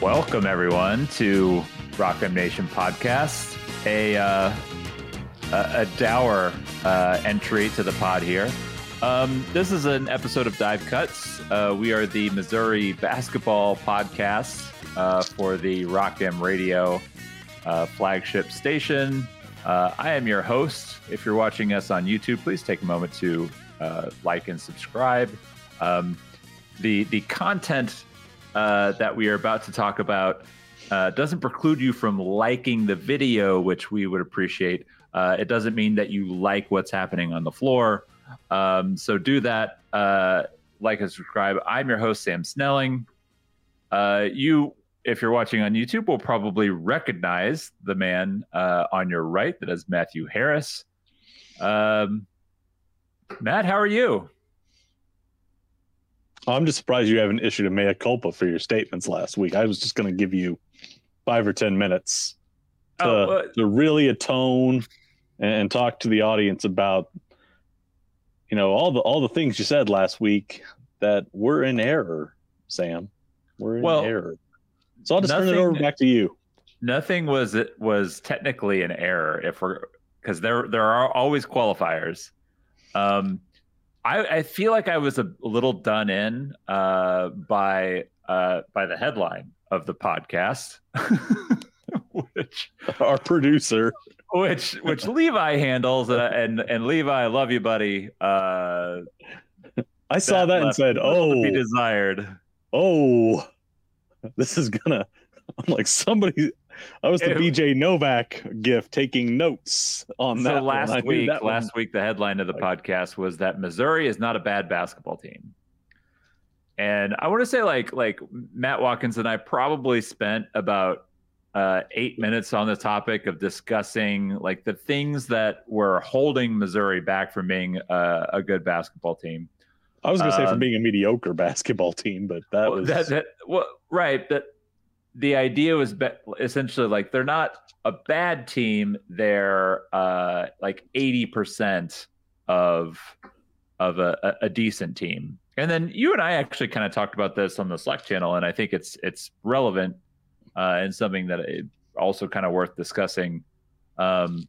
Welcome everyone to Rock M Nation podcast. A uh, a, a dour uh, entry to the pod here. Um, this is an episode of Dive Cuts. Uh, we are the Missouri basketball podcast uh, for the Rock M Radio uh, flagship station. Uh, I am your host. If you're watching us on YouTube, please take a moment to uh, like and subscribe. Um, the the content uh, that we are about to talk about uh, doesn't preclude you from liking the video, which we would appreciate. Uh, it doesn't mean that you like what's happening on the floor. Um, so do that. Uh, like and subscribe. I'm your host, Sam Snelling. you if you're watching on YouTube, will probably recognize the man uh, on your right. That is Matthew Harris. Um, Matt, how are you? I'm just surprised you haven't issued a mea culpa for your statements last week. I was just going to give you five or ten minutes to, oh, uh, to really atone and, and talk to the audience about you know all the all the things you said last week that were in error, Sam. We're in well, error. So I'll just nothing, turn it over back to you. Nothing was it was technically an error if we're because there there are always qualifiers. Um, I, I feel like I was a, little done in uh, by uh, by the headline of the podcast, which our producer, which which Levi handles, and and, and Levi, I love you, buddy. Uh, I saw that, that and said, "Oh, be desired." Oh, this is gonna. I'm like somebody. I was the it, BJ Novak gift taking notes on so that. last week, last one. week, the headline of the podcast was that Missouri is not a bad basketball team. And I want to say, like, like Matt Watkins and I probably spent about uh, eight minutes on the topic of discussing like the things that were holding Missouri back from being a, a good basketball team. I was going to say from um, being a mediocre basketball team, but that well, was that, that, well, right. That the idea was be- essentially like they're not a bad team. They're uh, like eighty percent of of a, a, decent team. And then you and I actually kind of talked about this on the Slack channel, and I think it's it's relevant uh, and something that it also kind of worth discussing, um,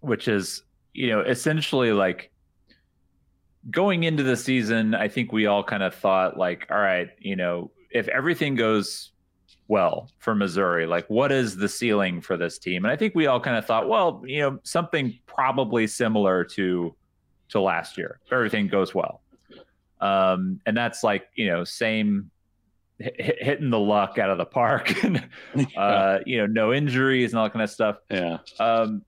which is you know essentially like going into the season, I think we all kind of thought like, all right, you know, if everything goes well for Missouri, like what is the ceiling for this team? And I think we all kind of thought, well, you know, something probably similar to to last year. If everything goes well. Um, and that's like, you know, same hit, hitting the luck out of the park and uh, you know, no injuries and all that kind of stuff. Yeah. Um,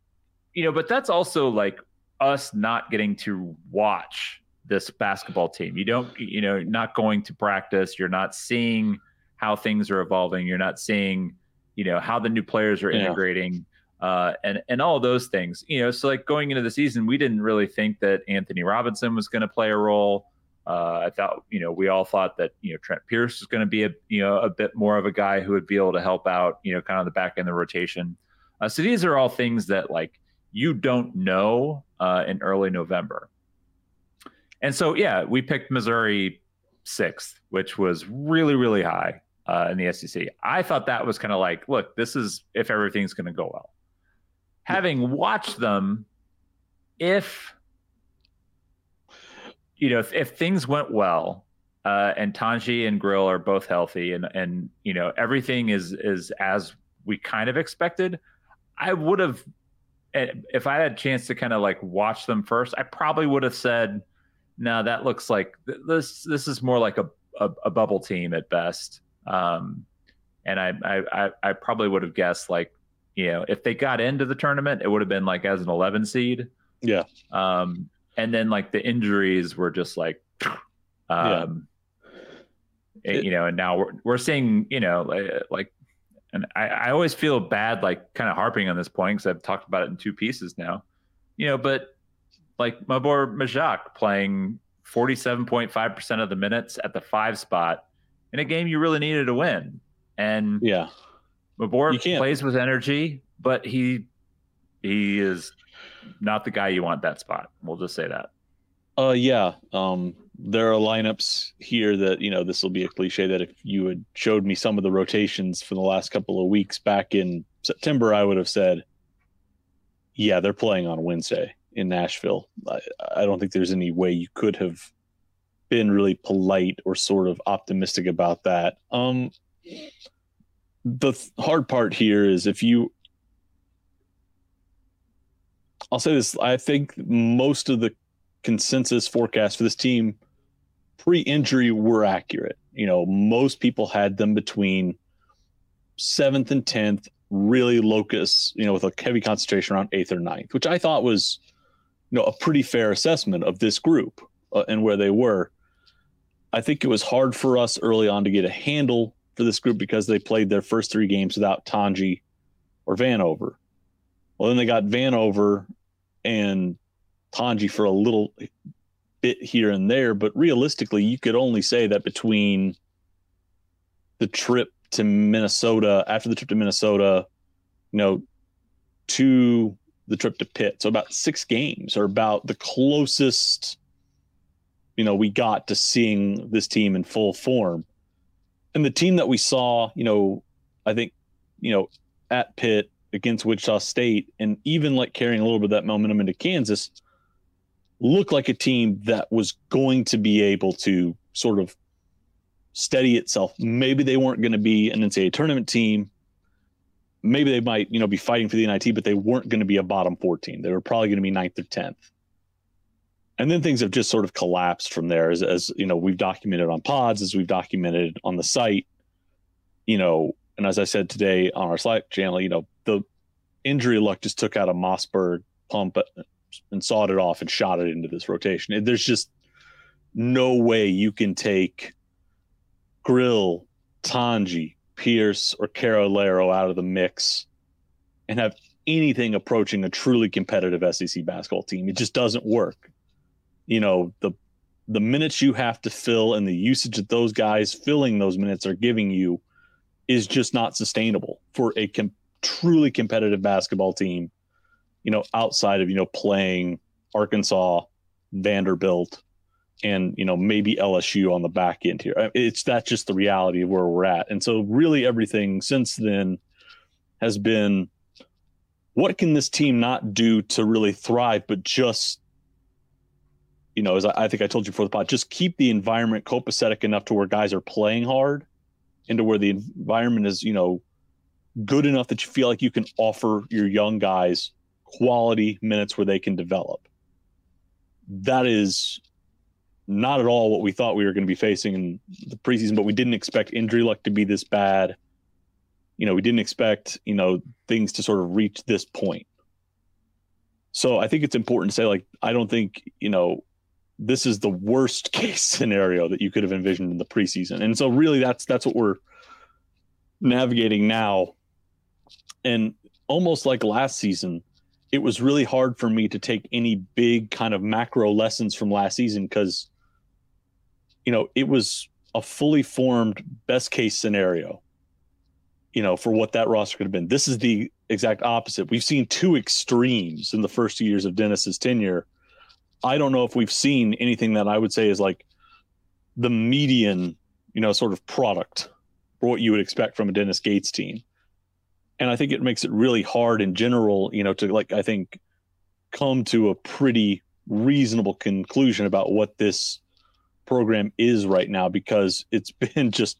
you know, but that's also like us not getting to watch this basketball team. You don't, you know, not going to practice. You're not seeing how things are evolving. You're not seeing, you know, how the new players are integrating, yeah. uh, and and all those things. You know, so like going into the season, we didn't really think that Anthony Robinson was going to play a role. Uh, I thought, you know, we all thought that you know Trent Pierce was going to be a you know a bit more of a guy who would be able to help out, you know, kind of the back end of the rotation. Uh, so these are all things that like you don't know uh, in early November. And so, yeah, we picked Missouri sixth, which was really, really high uh, in the SEC. I thought that was kind of like, look, this is if everything's going to go well. Having watched them, if you know, if, if things went well, uh, and Tonje and Grill are both healthy, and and you know everything is is as we kind of expected, I would have, eh, if I had a chance to kind of like watch them first, I probably would have said, "No, that looks like this. This is more like a a, a bubble team at best." Um, and I, I I probably would have guessed like, you know, if they got into the tournament, it would have been like as an 11 seed. Yeah. Um, and then like the injuries were just like, um, yeah. it, you know, and now we're we're seeing, you know, like, like and I, I always feel bad, like kind of harping on this point because I've talked about it in two pieces now, you know, but like Mabor Majak playing 47.5% of the minutes at the five spot in a game you really needed to win. And yeah, Mabor plays with energy, but he he is not the guy you want that spot. We'll just say that. Uh, yeah. Um, there are lineups here that you know this will be a cliche that if you had showed me some of the rotations for the last couple of weeks back in September, I would have said, yeah, they're playing on Wednesday in Nashville. I, I don't think there's any way you could have been really polite or sort of optimistic about that. Um, the th- hard part here is if you I'll say this I think most of the consensus forecasts for this team pre-injury were accurate. You know, most people had them between 7th and 10th, really locus, you know, with a heavy concentration around 8th or 9th, which I thought was you know a pretty fair assessment of this group uh, and where they were. I think it was hard for us early on to get a handle for this group because they played their first three games without Tonje or Vanover. Well, then they got Vanover and Tonje for a little bit here and there, but realistically, you could only say that between the trip to Minnesota, after the trip to Minnesota, you know, to the trip to Pitt, so about six games or about the closest, you know, we got to seeing this team in full form and the team that we saw, you know, I think, you know, at Pitt against Wichita State, and even like carrying a little bit of that momentum into Kansas, looked like a team that was going to be able to sort of steady itself. Maybe they weren't going to be an NCAA tournament team. Maybe they might, you know, be fighting for the NIT, but they weren't going to be a bottom 14. They were probably going to be ninth or 10th and then things have just sort of collapsed from there as, as you know we've documented on pods as we've documented on the site. You know and as i said today on our slack channel you know the injury luck just took out a mossberg pump uh, and sawed it off and shot it into this rotation. There's just no way you can take grill tonje pierce or Carralero out of the mix and have anything approaching a truly competitive sec basketball team. It just doesn't work. You know the the minutes you have to fill and the usage that those guys filling those minutes are giving you is just not sustainable for a com- truly competitive basketball team you know outside of you know playing arkansas vanderbilt and you know maybe lsu on the back end here uh, it's that's just the reality of where we're at and so really everything since then has been what can this team not do to really thrive but just you know, as I, I think I told you before the pod, just keep the environment copacetic enough to where guys are playing hard and to where the environment is, you know, good enough that you feel like you can offer your young guys quality minutes where they can develop. That is not at all what we thought we were going to be facing in the preseason, but we didn't expect injury luck to be this bad. You know, we didn't expect, you know, things to sort of reach this point. So I think it's important to say, like, I don't think, you know, this is the worst case scenario that you could have envisioned in the preseason. And so really that's that's what we're navigating now. And almost like last season, it was really hard for me to take any big kind of macro lessons from last season because you know, it was a fully formed best case scenario. You know, for what that roster could have been. This is the exact opposite. We've seen two extremes in the first two years of Dennis's tenure I don't know if we've seen anything that I would say is like the median, you know, sort of product for what you would expect from a Dennis Gates team. And I think it makes it really hard in general, you know, to like, I think come to a pretty reasonable conclusion about what this program is right now because it's been just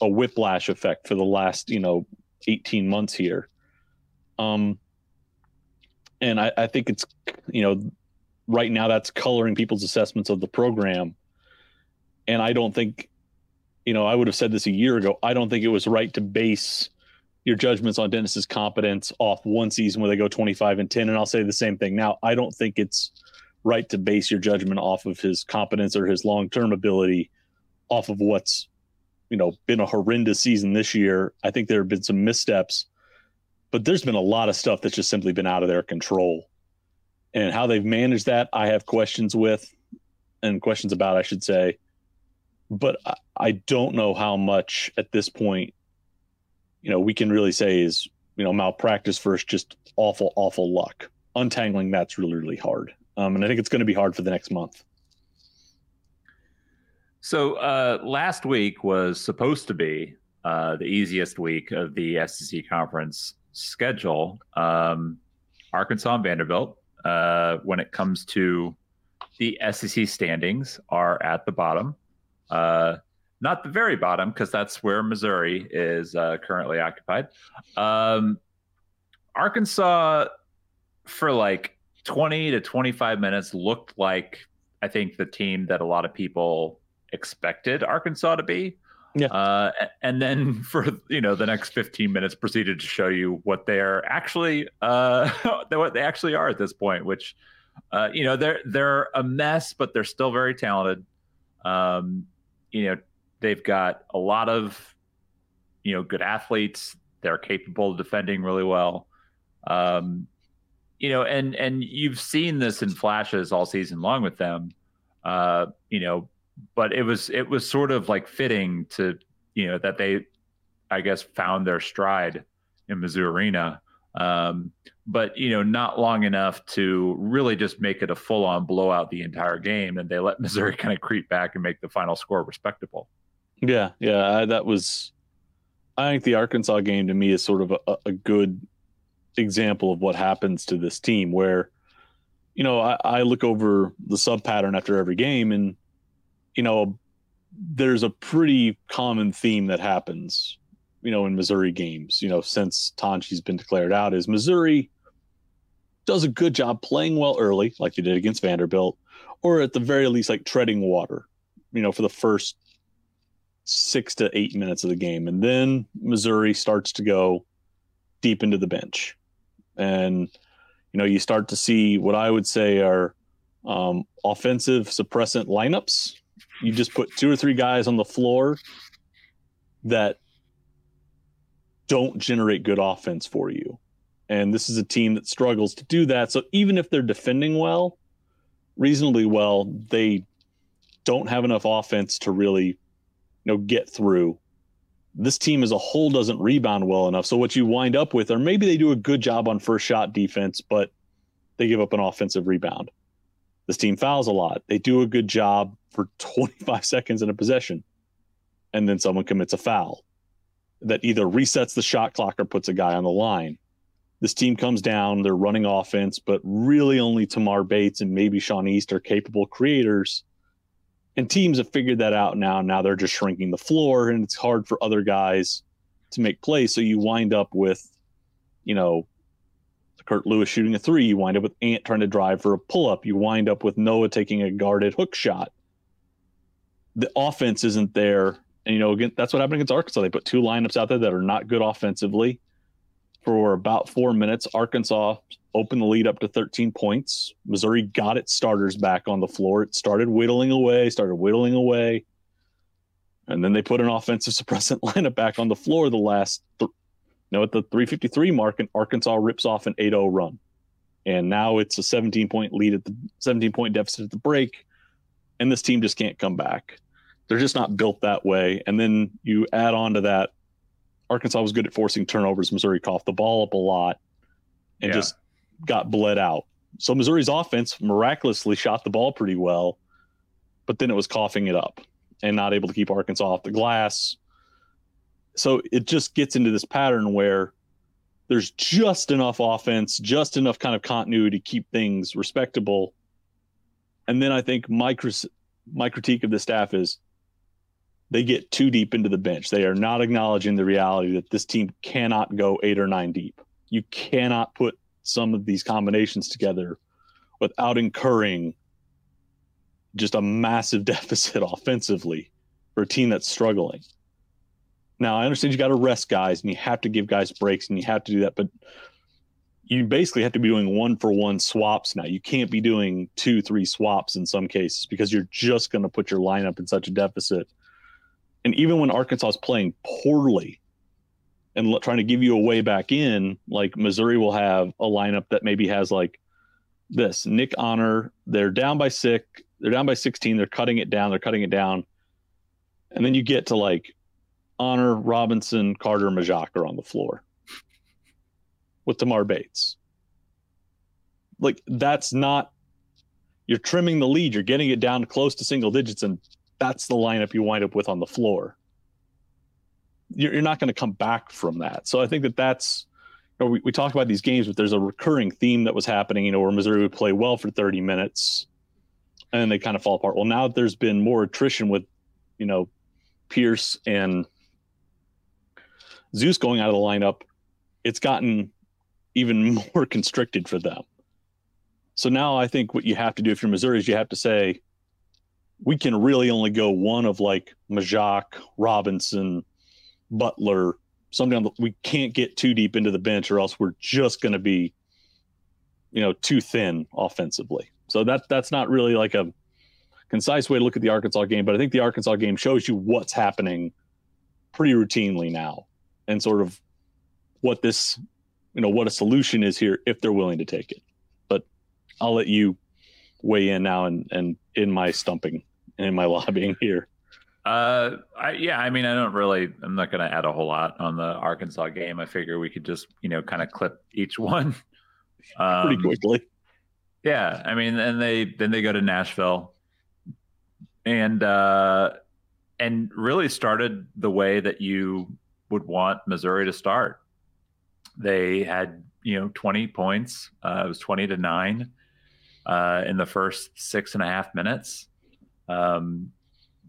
a whiplash effect for the last you know 18 months here. Um and I, I think it's you know right now that's coloring people's assessments of the program. And i don't think you know i would have said this a year ago i don't think it was right to base your judgments on dennis's competence off one season where they go 25 and 10 and i'll say the same thing. Now i don't think it's right to base your judgment off of his competence or his long-term ability off of what's you know been a horrendous season this year. I think there have been some missteps but there's been a lot of stuff that's just simply been out of their control. And how they've managed that i have questions with and questions about i should say. But I, I don't know how much at this point you know we can really say is you know malpractice versus just awful awful luck. Untangling that's really really hard um, and i think it's going to be hard for the next month so uh, last week was supposed to be uh, the easiest week of the SEC conference schedule. Um, Arkansas and Vanderbilt, uh, when it comes to the SEC standings, are at the bottom. Uh, not the very bottom, because that's where Missouri is uh, currently occupied. Um, Arkansas, for like 20 to 25 minutes, looked like I think the team that a lot of people expected Arkansas to be. Yeah. Uh, and then for you know the next 15 minutes proceeded to show you what they're actually uh, what they actually are at this point, which uh, you know they're they're a mess, but they're still very talented. Um, you know they've got a lot of you know good athletes. They're capable of defending really well. Um, you know, and and you've seen this in flashes all season long with them. Uh, you know, but it was it was sort of like fitting to you know that they I guess found their stride in Mizzou Arena. Um, but you know, not long enough to really just make it a full-on blowout the entire game, and they let Missouri kind of creep back and make the final score respectable. Yeah, yeah, I, that was. I think the Arkansas game to me is sort of a, a good example of what happens to this team, where, you know, I, I look over the sub pattern after every game, and you know, there's a pretty common theme that happens, you know, in Missouri games, you know, since tonje's been declared out, is Missouri does a good job playing well early, like they did against Vanderbilt, or at the very least, like treading water, you know, for the first six to eight minutes of the game. And then Missouri starts to go deep into the bench. And, you know, you start to see what I would say are um, offensive suppressant lineups you just put two or three guys on the floor that don't generate good offense for you. And this is a team that struggles to do that. So even if they're defending well, reasonably well, they don't have enough offense to really, you know, get through. This team as a whole doesn't rebound well enough. So what you wind up with, or maybe they do a good job on first shot defense, but they give up an offensive rebound. This team fouls a lot. They do a good job for 25 seconds in a possession, and then someone commits a foul that either resets the shot clock or puts a guy on the line. This team comes down, they're running offense, but really only Tamar Bates and maybe Sean East are capable creators. And teams have figured that out now. Now they're just shrinking the floor, and it's hard for other guys to make plays. So you wind up with, you know, Curt Lewis shooting a three. You wind up with Ant trying to drive for a pull up. You wind up with Noah taking a guarded hook shot. The offense isn't there. And, you know, again, that's what happened against Arkansas. They put two lineups out there that are not good offensively. For about four minutes, Arkansas opened the lead up to 13 points. Missouri got its starters back on the floor. It started whittling away, started whittling away. And then they put an offensive suppressant lineup back on the floor the last th- know, at the 353 mark, and Arkansas rips off an 8 0 run. And now it's a 17 point lead at the 17 point deficit at the break. And this team just can't come back. They're just not built that way. And then you add on to that, Arkansas was good at forcing turnovers. Missouri coughed the ball up a lot and yeah. just got bled out. So Missouri's offense miraculously shot the ball pretty well, but then it was coughing it up and not able to keep Arkansas off the glass so it just gets into this pattern where there's just enough offense, just enough kind of continuity to keep things respectable. And then I think my my critique of the staff is they get too deep into the bench. They are not acknowledging the reality that this team cannot go eight or nine deep. You cannot put some of these combinations together without incurring just a massive deficit offensively for a team that's struggling. Now, I understand you got to rest guys and you have to give guys breaks and you have to do that, but you basically have to be doing one for one swaps now. You can't be doing two, three swaps in some cases because you're just going to put your lineup in such a deficit. And even when Arkansas is playing poorly and trying to give you a way back in, like Missouri will have a lineup that maybe has like this Nick Honor. They're down by six. They're down by 16. They're cutting it down. They're cutting it down. And then you get to like Honor, Robinson, Carter, Majak are on the floor with Tamar Bates. Like that's not you're trimming the lead, you're getting it down close to single digits, and that's the lineup you wind up with on the floor. You're, you're not going to come back from that. So I think that that's you know, we, we talk about these games, but there's a recurring theme that was happening, you know, where Missouri would play well for 30 minutes and then they kind of fall apart. Well, now there's been more attrition with, you know, Pierce and Zeus going out of the lineup, it's gotten even more constricted for them. So now I think what you have to do if you're Missouri is you have to say, we can really only go one of like Majak, Robinson, Butler, something we can't get too deep into the bench or else we're just going to be, you know, too thin offensively. So that that's not really like a concise way to look at the Arkansas game, but I think the Arkansas game shows you what's happening pretty routinely now and sort of what this you know what a solution is here if they're willing to take it but i'll let you weigh in now and and in my stumping and in my lobbying here. Uh I, yeah i mean i don't really i'm not going to add a whole lot on the arkansas game. I figure we could just you know kind of clip each one. Um, pretty quickly. yeah i mean and they then they go to nashville. And uh and really started the way that you would want Missouri to start. They had, you know, 20 points. Uh, it was 20 to nine uh, in the first six and a half minutes. Um,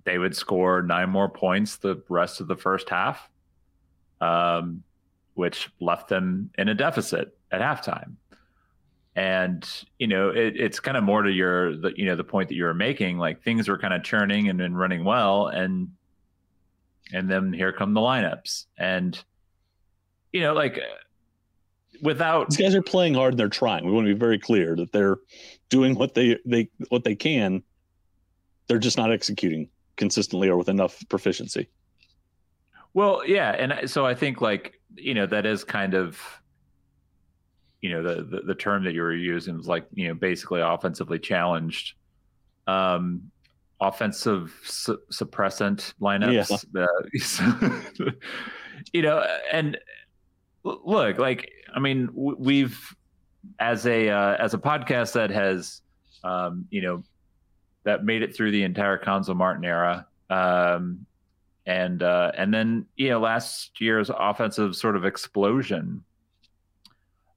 they would score nine more points the rest of the first half, um, which left them in a deficit at halftime. And you know, it, it's kind of more to your, the, you know, the point that you were making. Like things were kind of churning and, and running well, and and then here come the lineups and you know like without these guys are playing hard and they're trying we want to be very clear that they're doing what they they what they can they're just not executing consistently or with enough proficiency well yeah and so i think like you know that is kind of you know the the, the term that you were using was like you know basically offensively challenged um offensive su- suppressant lineups. Yeah. Uh, you know, and look, like I mean, we've as a uh, as a podcast that has, um, you know, that made it through the entire Cuonzo Martin era. Um, and uh, and then you know last year's offensive sort of explosion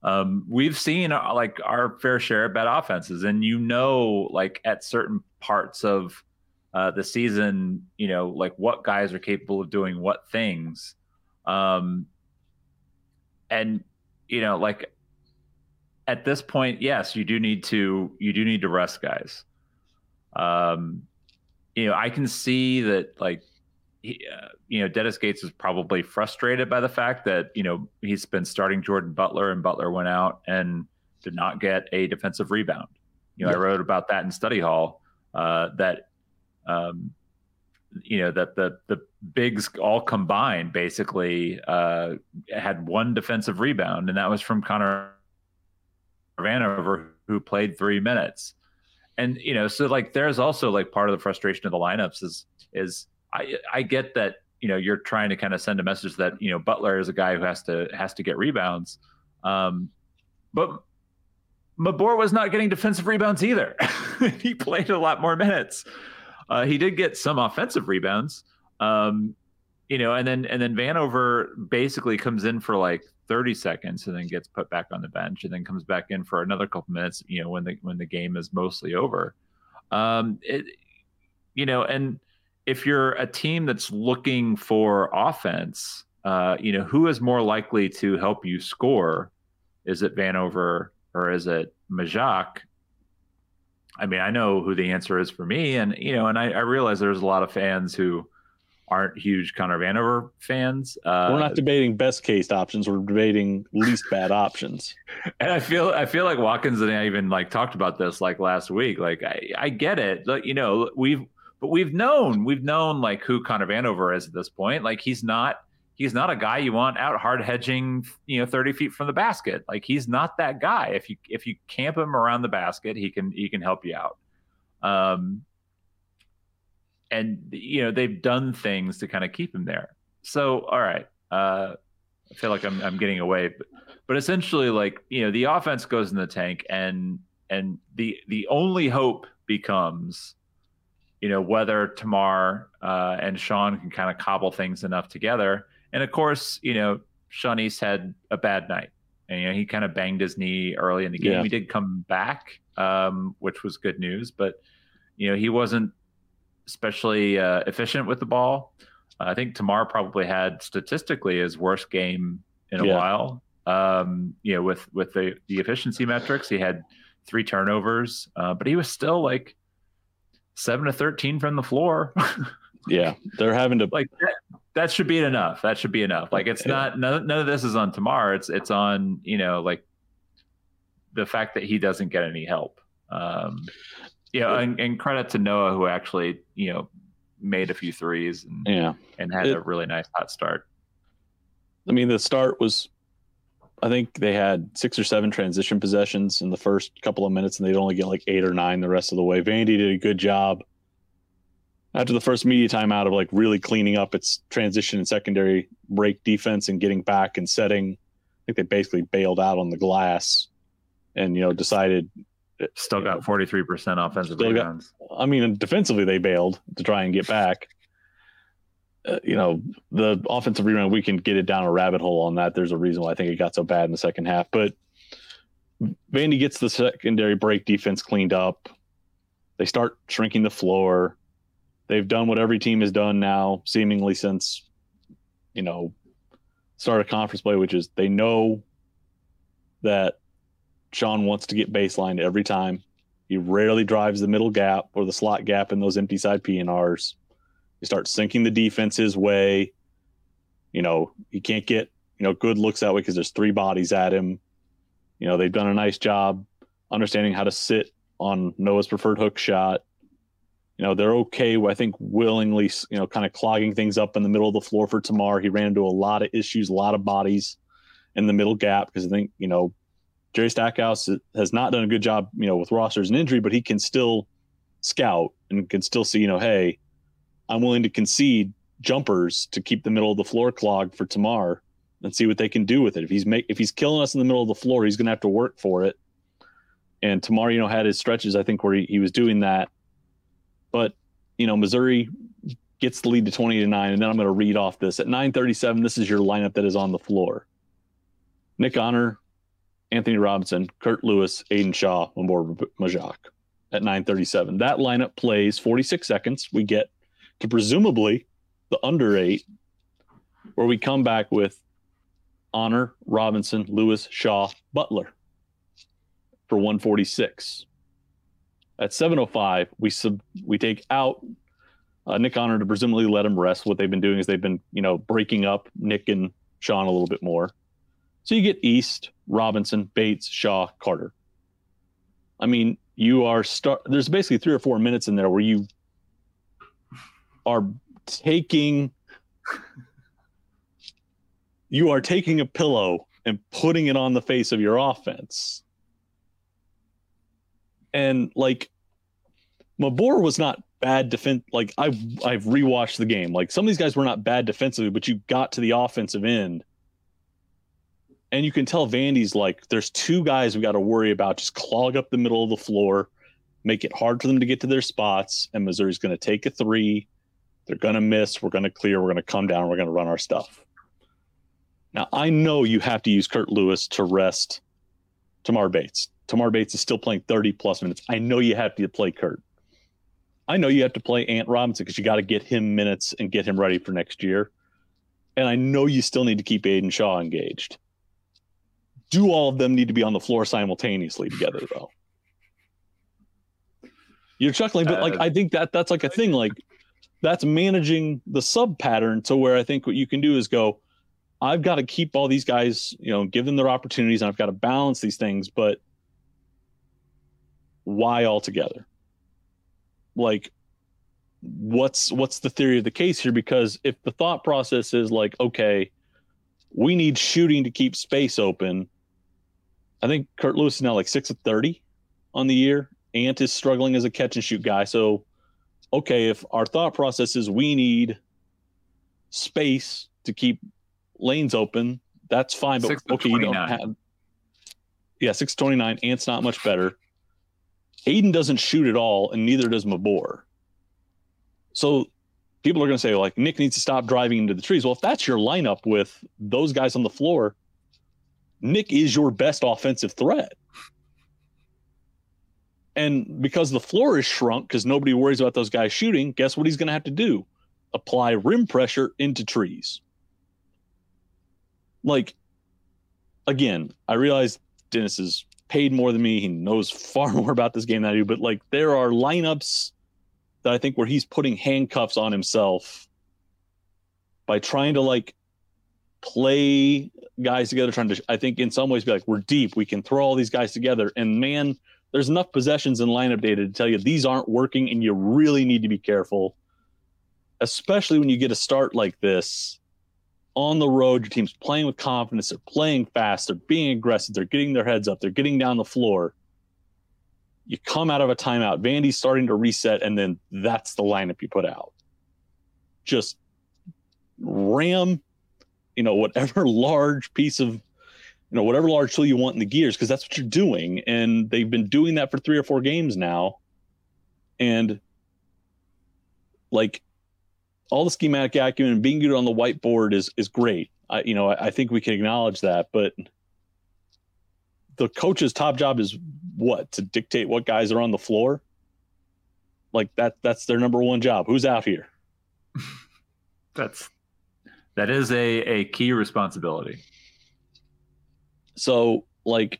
um, we've seen uh, like our fair share of bad offenses, and you know, like at certain parts of uh, the season, you know, like what guys are capable of doing what things. Um, and, you know, like at this point, yes, you do need to, you do need to rest guys. Um, you know, I can see that like, he, uh, you know, Dennis Gates is probably frustrated by the fact that, you know, he's been starting Jordan Butler and Butler went out and did not get a defensive rebound. You know, yeah. I wrote about that in study hall, uh, that um, you know that the the bigs all combined basically uh, had one defensive rebound, and that was from Connor Vanover, who played three minutes. And you know, so like there's also like part of the frustration of the lineups is is I I get that you know you're trying to kind of send a message that you know Butler is a guy who has to has to get rebounds, um, but Mabor was not getting defensive rebounds either. he played a lot more minutes. Uh, he did get some offensive rebounds, um, you know, and then and then Vanover basically comes in for like 30 seconds and then gets put back on the bench and then comes back in for another couple minutes, you know, when the when the game is mostly over. Um, it, you know, and if you're a team that's looking for offense, uh, you know, who is more likely to help you score? Is it Vanover or is it Majak? I mean, I know who the answer is for me, and you know, and I, I realize there's a lot of fans who aren't huge Connor Vanover fans. Uh, we're not debating best case options. We're debating least bad options. And I feel I feel like Watkins and I even like talked about this like last week. Like I, I get it. Like, you know, we've but we've known we've known like who Connor Vanover is at this point. Like he's not he's not a guy you want out hard hedging, you know, 30 feet from the basket. Like he's not that guy. If you if you camp him around the basket, he can he can help you out. Um and you know, they've done things to kind of keep him there. So all right. Uh I feel like I'm I'm getting away. But, but essentially like, you know, the offense goes in the tank and and the the only hope becomes you know whether Tamar uh, and Sean can kind of cobble things enough together and of course, you know, Sean East had a bad night. And, you know, he kind of banged his knee early in the game. Yeah. He did come back, um, which was good news, but you know, he wasn't especially uh, efficient with the ball. Uh, I think Tamar probably had statistically his worst game in a yeah. while. Um, you know, with with the the efficiency metrics, he had three turnovers, uh, but he was still like seven to thirteen from the floor. yeah, they're having to like that, that should be enough. That should be enough. Like it's not none, none of this is on Tamar. It's it's on you know like the fact that he doesn't get any help. Um, you know, and, and credit to Noah who actually you know made a few threes and yeah and had it, a really nice hot start. I mean, the start was. I think they had six or seven transition possessions in the first couple of minutes, and they'd only get like eight or nine the rest of the way. Vandy did a good job after the first media timeout of like really cleaning up its transition and secondary break defense and getting back and setting. I think they basically bailed out on the glass and, you know, decided. Still got 43% offensive rebounds. Got, I mean, defensively, they bailed to try and get back. Uh, you know, the offensive rebound, we can get it down a rabbit hole on that. There's a reason why I think it got so bad in the second half. But Vandy gets the secondary break defense cleaned up. They start shrinking the floor they've done what every team has done now, seemingly since, you know, start of conference play, which is they know that Sean wants to get baseline every time. He rarely drives the middle gap or the slot gap in those empty side PNRs. He starts sinking the defense his way. You know, he can't get, you know, good looks that way because there's three bodies at him. You know, they've done a nice job understanding how to sit on Noah's preferred hook shot you know, they're okay. I think willingly, you know, kind of clogging things up in the middle of the floor for Tamar. He ran into a lot of issues, a lot of bodies in the middle gap because I think, you know, Jerry Stackhouse has not done a good job, you know, with rosters and injury, but he can still scout and can still see, you know, hey, I'm willing to concede jumpers to keep the middle of the floor clogged for Tamar and see what they can do with it. If he's make if he's killing us in the middle of the floor, he's going to have to work for it. And Tamar, you know, had his stretches, I think, where he, he was doing that but you know, Missouri gets the lead to 20 to 9 and then i'm going to read off this. At 937 this is your lineup that is on the floor. Nick honor anthony robinson curt lewis aidan shaw Mabor majak. At 937 that lineup plays 46 seconds. We get to presumably the under eight where we come back with honor robinson lewis shaw butler for 146 at 7:05, we sub we take out uh, Nick Honor to presumably let him rest. What they've been doing is they've been you know breaking up Nick and Sean a little bit more. So you get East, Robinson, Bates, Shaw, Carter. I mean, you are start. There's basically three or four minutes in there where you are taking you are taking a pillow and putting it on the face of your offense. And like Mabor was not bad defense. Like I've I've rewatched the game. Like some of these guys were not bad defensively, but you got to the offensive end, and you can tell Vandy's like, there's two guys we got to worry about. Just clog up the middle of the floor, make it hard for them to get to their spots, and Missouri's going to take a three. They're going to miss. We're going to clear. We're going to come down. We're going to run our stuff. Now I know you have to use Curt Lewis to rest Tamar Bates. Tamar Bates is still playing 30 plus minutes. I know you have to play Curt. I know you have to play Ant Robinson because you got to get him minutes and get him ready for next year. And I know you still need to keep Aidan Shaw engaged. Do all of them need to be on the floor simultaneously together, though? You're chuckling, but like uh, I think that that's like a thing. Like that's managing the sub pattern to where I think what you can do is go, I've got to keep all these guys, you know, give them their opportunities, and I've got to balance these things. But why altogether? Like, what's what's the theory of the case here? Because if the thought process is like, okay, we need shooting to keep space open. I think Curt Lewis is now like six of thirty on the year. Ant is struggling as a catch and shoot guy. So, okay, if our thought process is we need space to keep lanes open, that's fine. But okay, you don't have. Yeah, six twenty nine. Ant's not much better. Aidan doesn't shoot at all, and neither does Mabor. So people are going to say like Nick needs to stop driving into the trees. Well, if that's your lineup with those guys on the floor, Nick is your best offensive threat. And because the floor is shrunk because nobody worries about those guys shooting, guess what he's going to have to do? Apply rim pressure into trees. Like, again, I realize Dennis is paid more than me. He knows far more about this game than I do, but like, there are lineups that I think where he's putting handcuffs on himself by trying to like play guys together, trying to, I think, in some ways be like, we're deep. We can throw all these guys together. And man, there's enough possessions in lineup data to tell you these aren't working and you really need to be careful, especially when you get a start like this on the road. Your team's playing with confidence, they're playing fast, they're being aggressive, they're getting their heads up, they're getting down the floor. You come out of a timeout, Vandy's starting to reset, and then that's the lineup you put out. Just ram, you know, whatever large piece of you know whatever large tool you want in the gears because that's what you're doing and they've been doing that for three or four games now and like all the schematic acumen being good on the whiteboard is is great. I you know I, I think we can acknowledge that but the coach's top job is what? To dictate what guys are on the floor? Like that that's their number one job. Who's out here? That's that is a a key responsibility. So, like,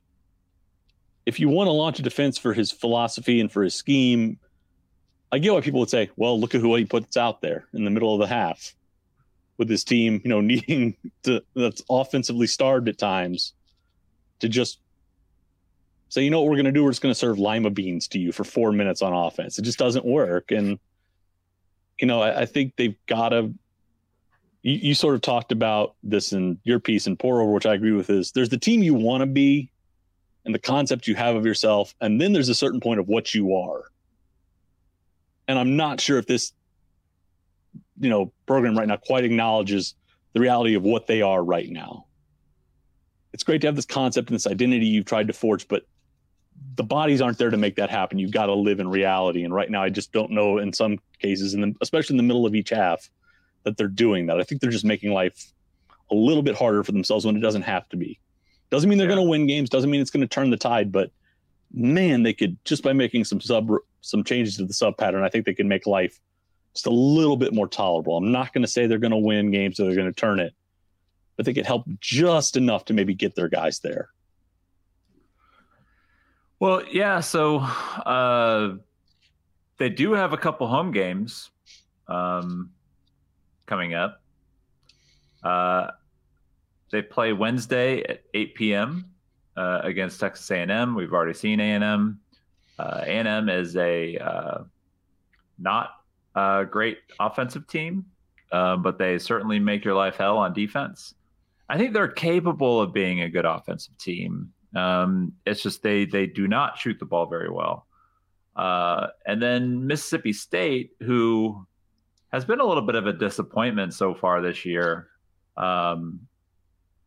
if you want to launch a defense for his philosophy and for his scheme, I get why people would say, well, look at who he puts out there in the middle of the half with his team, you know, needing to that's offensively starved at times to just say, you know what we're going to do? We're just going to serve lima beans to you for four minutes on offense. It just doesn't work. And, you know, I, I think they've got to you, you sort of talked about this in your piece in pour over, which I agree with is there's the team you want to be and the concept you have of yourself, and then there's a certain point of what you are. And I'm not sure if this, you know, program right now quite acknowledges the reality of what they are right now. It's great to have this concept and this identity you've tried to forge, but the bodies aren't there to make that happen. You've got to live in reality. And right now, I just don't know in some cases, and especially in the middle of each half, that they're doing that. I think they're just making life a little bit harder for themselves when it doesn't have to be. Doesn't mean they're yeah. going to win games. Doesn't mean it's going to turn the tide. But man, they could just by making some sub some changes to the sub pattern. I think they can make life just a little bit more tolerable. I'm not going to say they're going to win games or they're going to turn it, but they could help just enough to maybe get their guys there. Well, yeah. So uh, they do have a couple home games. Um, coming up. Uh, they play Wednesday at 8 p.m. Uh, against Texas A&M. We've already seen A&M. Uh, A&M is a uh, not a great offensive team, uh, but they certainly make your life hell on defense. I think they're capable of being a good offensive team. Um, it's just they they do not shoot the ball very well. Uh, and then Mississippi State, who has been a little bit of a disappointment so far this year. Um,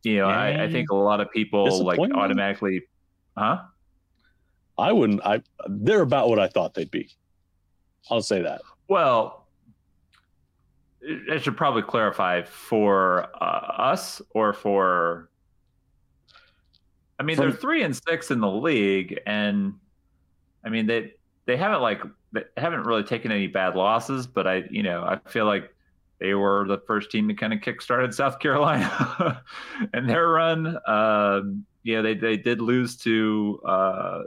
you know, I, I, think a lot of people like automatically, huh? I wouldn't. I they're about what I thought they'd be. I'll say that. Well, I should probably clarify for uh, us or for. I mean, From, they're three and six in the league, and I mean they they haven't like they haven't really taken any bad losses, but I, you know, I feel like they were the first team to kind of kick-started South Carolina and their run. Um, yeah, they they did lose to uh,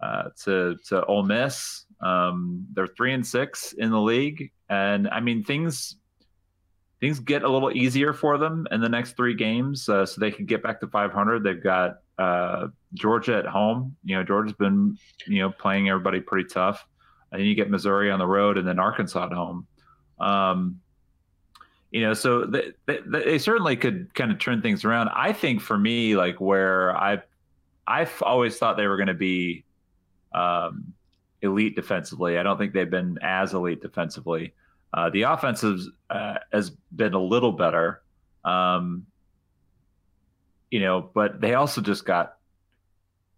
uh, to to Ole Miss. Um, they're three and six in the league, and I mean things things get a little easier for them in the next three games, uh, so they can get back to 500. They've got uh, Georgia at home. You know, Georgia's been you know playing everybody pretty tough, and then you get Missouri on the road, and then Arkansas at home. Um, you know, so they, they, they certainly could kind of turn things around. I think for me, like where I I've always thought they were going to be um, elite defensively. I don't think they've been as elite defensively. Uh, the offense uh, has been a little better, um, you know, but they also just got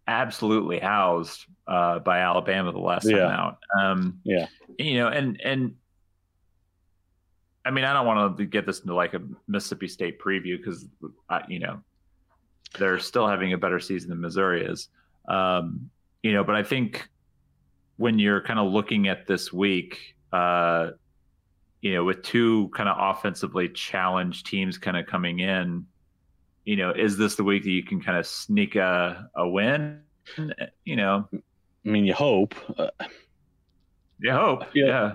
absolutely housed uh, by Alabama the last yeah. time out. Um, yeah, you know, and and I mean, I don't want to get this into like a Mississippi State preview because you know they're still having a better season than Missouri is. Um, you know, but I think when you're kind of looking at this week, uh, you know, with two kind of offensively challenged teams kind of coming in, you know, is this the week that you can kind of sneak a, a win? You know, I mean, you hope. Uh, you hope. Yeah. yeah.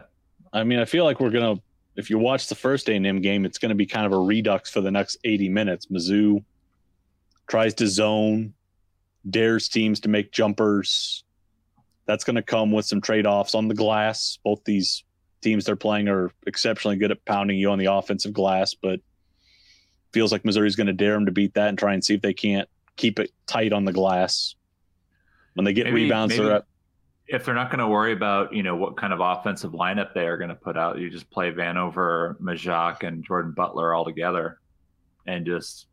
I mean, I feel like we're gonna. If you watch the first A&M game, it's going to be kind of a redux for the next 80 minutes. Mizzou tries to zone, dares teams to make jumpers. That's going to come with some trade offs on the glass. Both these teams they're playing are exceptionally good at pounding you on the offensive glass, but feels like Missouri's going to dare them to beat that and try and see if they can't keep it tight on the glass. When they get maybe, rebounds, maybe they're if they're not going to worry about you know what kind of offensive lineup they are going to put out, you just play Vanover, Majak, and Jordan Butler all together, and just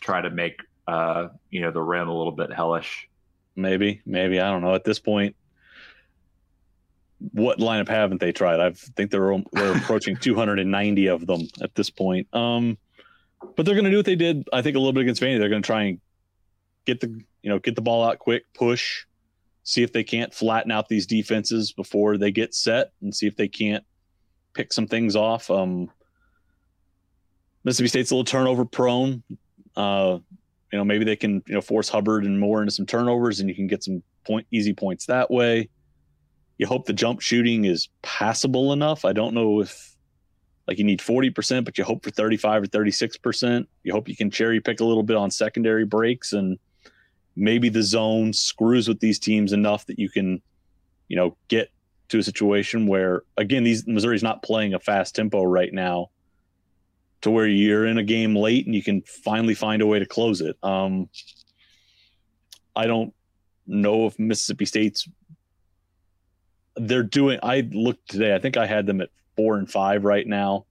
try to make uh, you know, the rim a little bit hellish. Maybe, maybe I don't know. At this point, what lineup haven't they tried? I think they're they're approaching 290 of them at this point. Um, but they're going to do what they did, I think, a little bit against Vandy. They're going to try and get the you know get the ball out quick, push, see if they can't flatten out these defenses before they get set, and see if they can't pick some things off. Um, Mississippi State's a little turnover prone. Uh, you know, maybe they can, you know, force Hubbard and Moore into some turnovers and you can get some point easy points that way. You hope the jump shooting is passable enough. I don't know if like you need 40%, but you hope for 35 or 36%. You hope you can cherry pick a little bit on secondary breaks and maybe the zone screws with these teams enough that you can, you know, get to a situation where again, these Missouri's not playing a fast tempo right now to where you're in a game late and you can finally find a way to close it. Um, I don't know if Mississippi State's they're doing. I looked today. I think I had them at four and five right now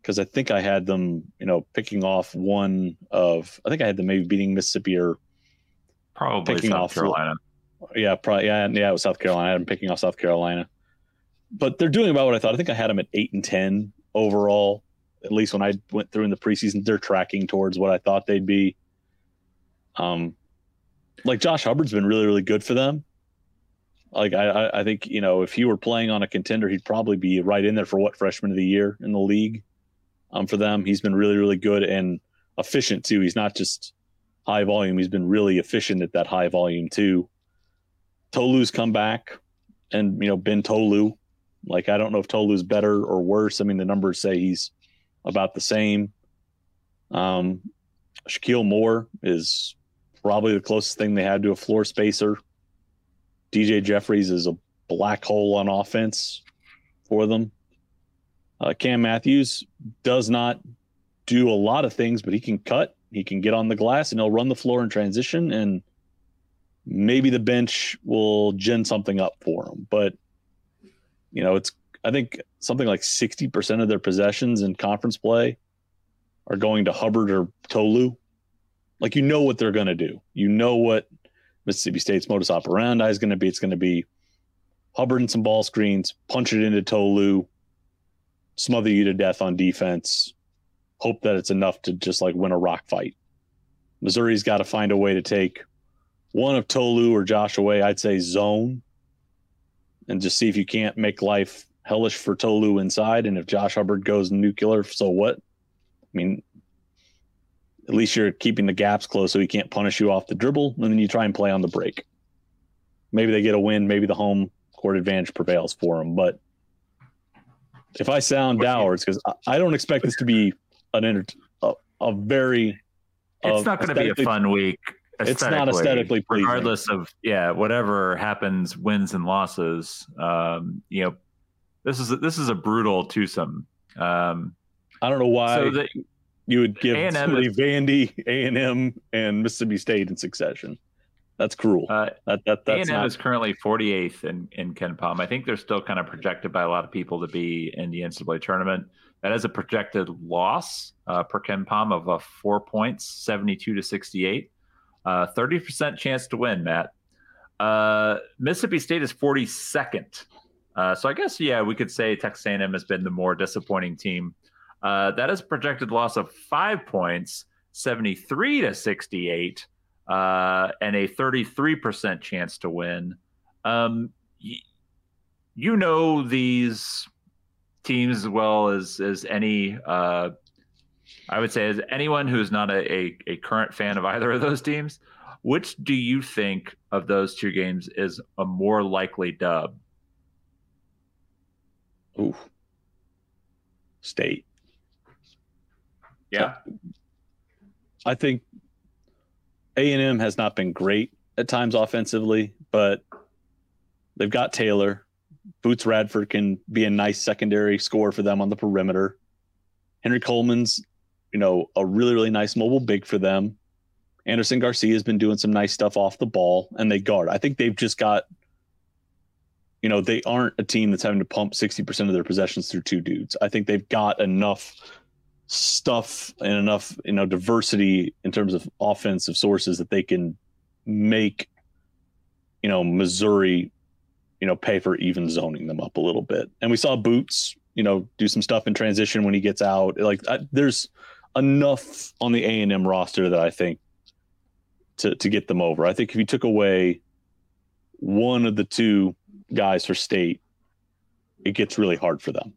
because I think I had them, you know, picking off one of. I think I had them maybe beating Mississippi or probably picking South off Carolina. Yeah, probably. Yeah, yeah, it was South Carolina. I had them picking off South Carolina, but they're doing about what I thought. I think I had them at eight and ten overall at least when I went through in the preseason, they're tracking towards what I thought they'd be. Um, like Josh Hubbard's been really, really good for them. Like I, I think you know if he were playing on a contender, he'd probably be right in there for what freshman of the year in the league. Um, for them, he's been really, really good and efficient too. He's not just high volume; he's been really efficient at that high volume too. Tolu's come back, and you know Ben Tolu. Like I don't know if Tolu's better or worse. I mean, the numbers say he's about the same. Um, Shakeel Moore is probably the closest thing they had to a floor spacer. DJ Jeffries is a black hole on offense for them. Uh, Cam Matthews does not do a lot of things, but he can cut, he can get on the glass, and he'll run the floor in transition. And maybe the bench will gin something up for him. But you know, it's I think something like 60% of their possessions in conference play are going to Hubbard or Tolu. Like you know what they're going to do. You know what Mississippi State's modus operandi is going to be. It's going to be Hubbard and some ball screens, punch it into Tolu, smother you to death on defense, hope that it's enough to just like win a rock fight. Missouri's got to find a way to take one of Tolu or Josh away. I'd say zone and just see if you can't make life hellish for Tolu inside. And if Josh Hubbard goes nuclear, so what? I mean, at least you're keeping the gaps close so he can't punish you off the dribble, and then you try and play on the break. Maybe they get a win. Maybe the home court advantage prevails for them. But if I sound dour, it's because I don't expect this to be an inter- a, a very. It's uh, not going to be a fun week. It's not aesthetically pleasing. regardless of yeah whatever happens, wins and losses. Um, you know, this is a, this is a brutal twosome. Um, I don't know why so the, you would give A&M somebody is, Vandy, A and M, and Mississippi State in succession. That's cruel. Uh, that, that, that's A&M not... is currently 48th in, in KenPom. I think they're still kind of projected by a lot of people to be in the NCAA tournament. That is a projected loss uh, per KenPom of uh, four points, 72 to 68. Uh, 30% chance to win, Matt. Uh, Mississippi State is 42nd. Uh, so I guess, yeah, we could say Texas A&M has been the more disappointing team. Uh, that is projected loss of five points, 73 to 68 uh, and a 33% chance to win. Um, y- you know these teams as well as as any. Uh, I would say as anyone who's not a, a, a current fan of either of those teams. Which do you think of those two games is a more likely dub? Ooh, state. Yeah, I think a&M has not been great at times offensively, but they've got Taylor. Boots Radford can be a nice secondary score for them on the perimeter. Henry Coleman's, you know, a really, really nice mobile big for them. Andersson Garcia has been doing some nice stuff off the ball, and they guard. I think they've just got, you know, they aren't a team that's having to pump 60% of their possessions through two dudes. I think they've got enough stuff and enough you know diversity in terms of offensive sources that they can make you know Missouri you know pay for even zoning them up a little bit. And we saw Boots you know do some stuff in transition when he gets out. Like I, there's enough on the A and M roster that I think to to get them over. I think if you took away one of the two guys for state, it gets really hard for them.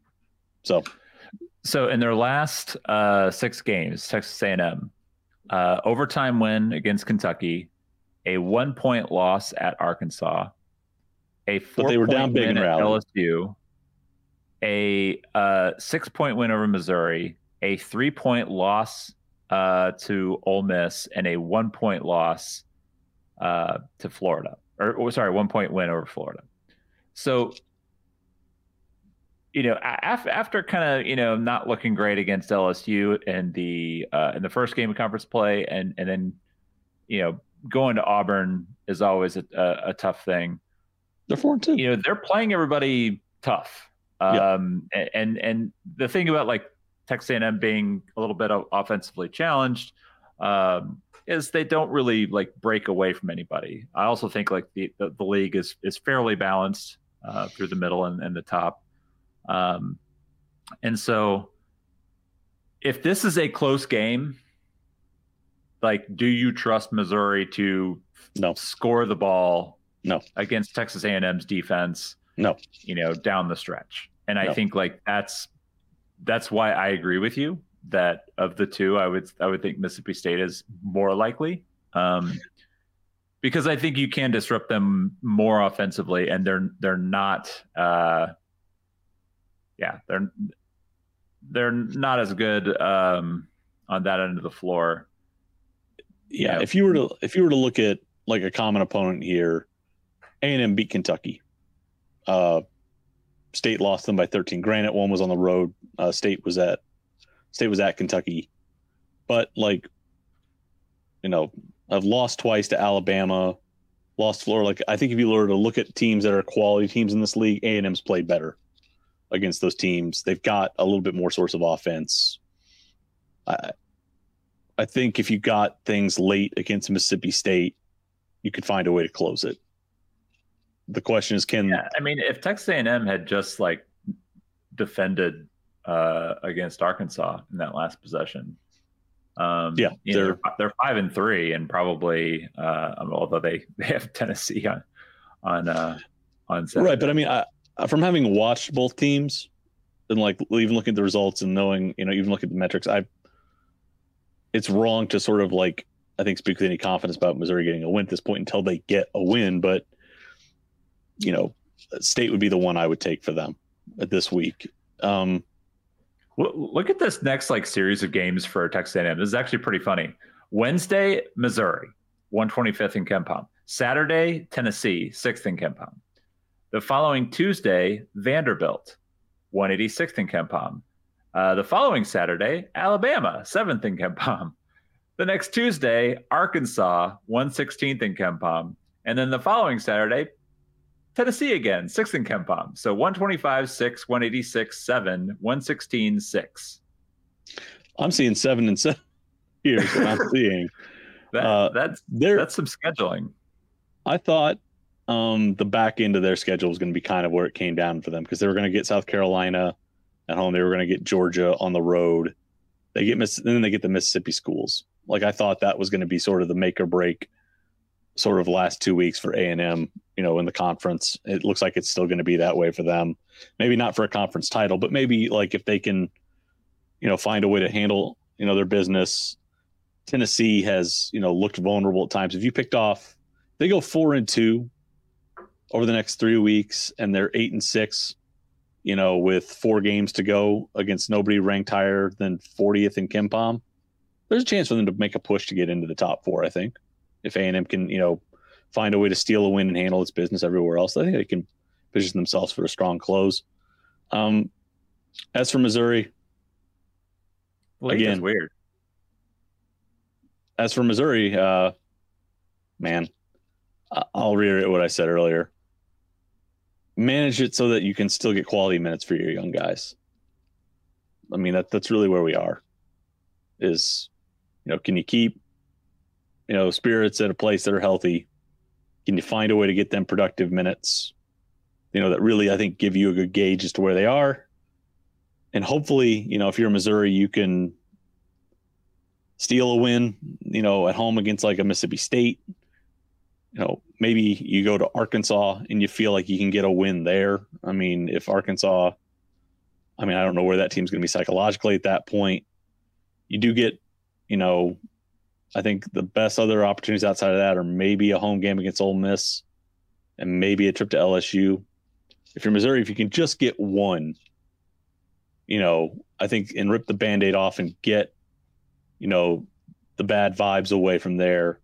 So so in their last uh, six games, Texas A&M uh, overtime win against Kentucky, a one point loss at Arkansas, a four they were down big win at LSU, a uh, six point win over Missouri, a three point loss uh, to Ole Miss, and a one point loss uh, to Florida. Or, or sorry, one point win over Florida. So you know, after, after kind of you know not looking great against LSU in the uh, in the first game of conference play, and and then you know going to Auburn is always a, a, a tough thing. They're four and two. You know, they're playing everybody tough. Um, yep. and and the thing about like Texas A&M being a little bit offensively challenged um, is they don't really like break away from anybody. I also think like the the, the league is is fairly balanced uh, through the middle and, and the top. Um, and so, if this is a close game, like, do you trust Missouri to no. score the ball? No. Against Texas A&M's defense? No. You know, down the stretch. And I think like that's that's why I agree with you that of the two, I would I would think Mississippi State is more likely. Um, because I think you can disrupt them more offensively, and they're they're not uh, yeah, they're they're not as good um, on that end of the floor. Yeah, if you were to if you were to look at like a common opponent here, A and M beat Kentucky. Uh, State lost them by 13. Granted, one was on the road. Uh, State was at State was at Kentucky, but like, you know, I've lost twice to Alabama, lost Florida. Like, I think if you were to look at teams that are quality teams in this league, A and M's played better against those teams. They've got a little bit more source of offense. I, I think if you got things late against Mississippi State, you could find a way to close it. The question is, can yeah, I mean, if Texas A&M had just like defended uh, against Arkansas in that last possession, um, yeah, they're, know, they're, they're five and three, and probably uh, although they they have Tennessee on on uh, on Saturday. Right, but I mean, I, from having watched both teams and like even looking at the results and knowing, you know, even looking at the metrics, I it's wrong to sort of like I think speak with any confidence about Missouri getting a win at this point until they get a win. But you know, State would be the one I would take for them this week. Um, look at this next like series of games for Texas A&M. This is actually pretty funny. Wednesday, Missouri, 125th in KenPom. Saturday, Tennessee, 6th in KenPom. The following Tuesday, Vanderbilt, 186th in KenPom. Uh, the following Saturday, Alabama, 7th in KenPom. The next Tuesday, Arkansas, 116th in KenPom. And then the following Saturday, Tennessee again, 6th in KenPom. So 125, 6, 186, 7, 116, 6. I'm seeing 7 and 7. Here's what I'm seeing. that, uh, that's, that's some scheduling. I thought um, the back end of their schedule was going to be kind of where it came down for them because they were going to get South Carolina at home. They were going to get Georgia on the road. They get Miss, and then they get the Mississippi schools. Like I thought that was going to be sort of the make or break, sort of last two weeks for A and M. You know, in the conference, it looks like it's still going to be that way for them. Maybe not for a conference title, but maybe like if they can, you know, find a way to handle you know their business. Tennessee has you know looked vulnerable at times. If you picked off, they go four and two over the next three weeks, and they're eight and six you know, with four games to go against nobody ranked higher than 40th in KenPom, there's a chance for them to make a push to get into the top four. I think if A&M can, you know, find a way to steal a win and handle its business everywhere else, I think they can position themselves for a strong close. Um, as for Missouri, again, weird. As for Missouri, uh, man, I'll reiterate what I said earlier manage it so that you can still get quality minutes for your young guys. I mean that that's really where we are. Is you know, can you keep you know spirits at a place that are healthy? Can you find a way to get them productive minutes? You know, that really I think give you a good gauge as to where they are. And hopefully, you know, if you're in Missouri, you can steal a win, you know, at home against like a Mississippi State you know, maybe you go to Arkansas and you feel like you can get a win there. I mean, if Arkansas, I mean, I don't know where that team's going to be psychologically at that point. You do get, you know, I think the best other opportunities outside of that are maybe a home game against Ole Miss and maybe a trip to LSU. If you're Missouri, if you can just get one, you know, I think and rip the band aid off and get, you know, the bad vibes away from there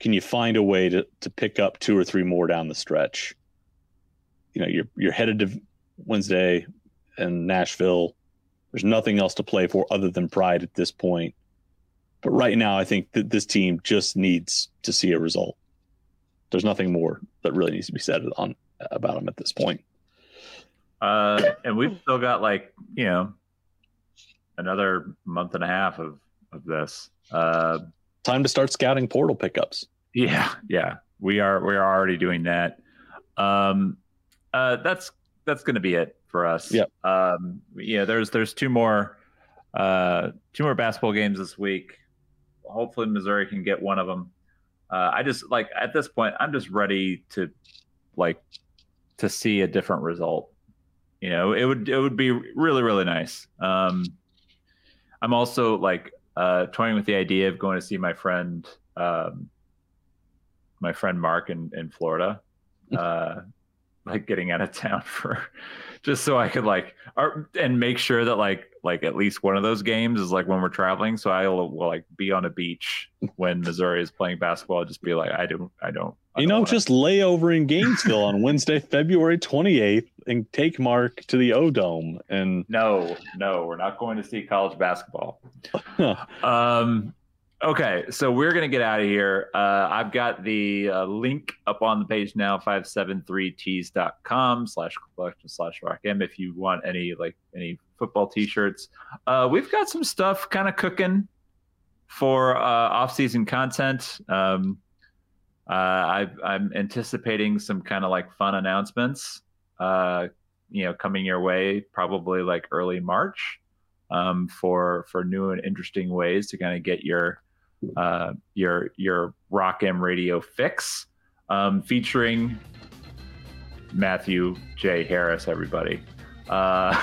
can you find a way to to pick up two or three more down the stretch? You know, you're you're headed to Wednesday and Nashville. There's nothing else to play for other than pride at this point. But right now, I think that this team just needs to see a result. There's nothing more that really needs to be said on about them at this point. Uh, and we've still got like you know another month and a half of of this. Uh, time to start scouting portal pickups. Yeah, yeah, we are we are already doing that. Um, uh, that's that's going to be it for us. Yeah. Um, yeah. There's there's two more uh, two more basketball games this week. Hopefully, Missouri can get one of them. Uh, I just like at this point, I'm just ready to like to see a different result. You know, it would it would be really really nice. Um, I'm also like uh, toying with the idea of going to see my friend, um, my friend Mark in, in Florida, uh, like getting out of town for just so I could like and make sure that like like at least one of those games is like when we're traveling. So I will, will like be on a beach when Missouri is playing basketball. Just be like, I don't, I don't. I you don't know, wanna... just lay over in Gainesville on Wednesday, February twenty eighth, and take Mark to the O Dome. And no, no, we're not going to see college basketball. um, Okay, so we're gonna get out of here. Uh, I've got the uh, link up on the page now, 573tees.com slash collection slash rock m if you want any like any football t-shirts. Uh, we've got some stuff kind of cooking for uh, off-season content. Um, uh, I, I'm anticipating some kind of like fun announcements, uh, you know, coming your way probably like early March um, for for new and interesting ways to kind of get your uh, your your Rock M Radio fix, um, featuring Matthew J. Harris, everybody. Uh,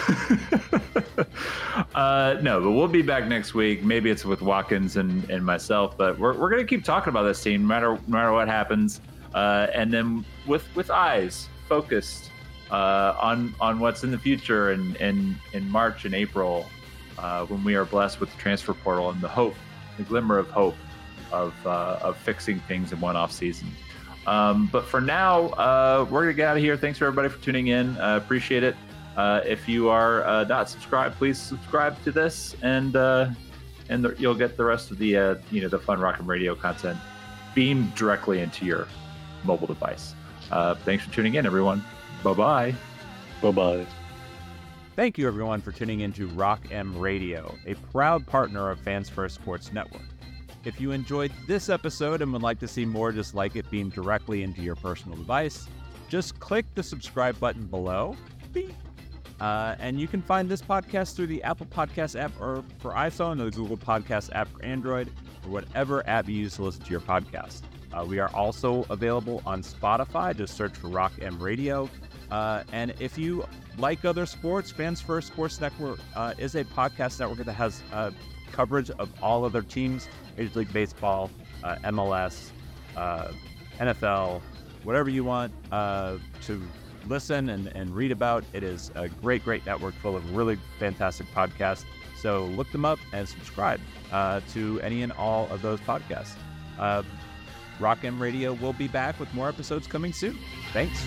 uh, no, but we'll be back next week. Maybe it's with Watkins and, and myself, but we're, we're going to keep talking about this team no matter, no matter what happens. Uh, and then with, with eyes focused uh, on, on what's in the future and in, in, in March and April uh, when we are blessed with the transfer portal and the hope, the glimmer of hope of, uh, of fixing things in one off season. Um, but for now, we're going to get out of here. Thanks for everybody for tuning in. I appreciate it. Uh, if you are uh, not subscribed, please subscribe to this, and uh, and the, you'll get the rest of the uh, you know the fun Rock M Radio content beamed directly into your mobile device. Uh, thanks for tuning in, everyone. Bye bye. Bye bye. Thank you, everyone, for tuning in to Rock M Radio, a proud partner of Fans First Sports Network. If you enjoyed this episode and would like to see more just like it beamed directly into your personal device, just click the subscribe button below. Beep uh, and you can find this podcast through the Apple Podcast app or for iPhone or the Google Podcast app for Android or whatever app you use to listen to your podcast. Uh, we are also available on Spotify. Just search for Rock M Radio. Uh, and if you like other sports, Fans First Sports Network uh, is a podcast network that has uh, coverage of all other teams Major League Baseball, uh, MLS, NFL, whatever you want to listen and, and read about. It is a great, great network full of really fantastic podcasts. So look them up and subscribe uh, to any and all of those podcasts. Uh, Rock M Radio will be back with more episodes coming soon. Thanks.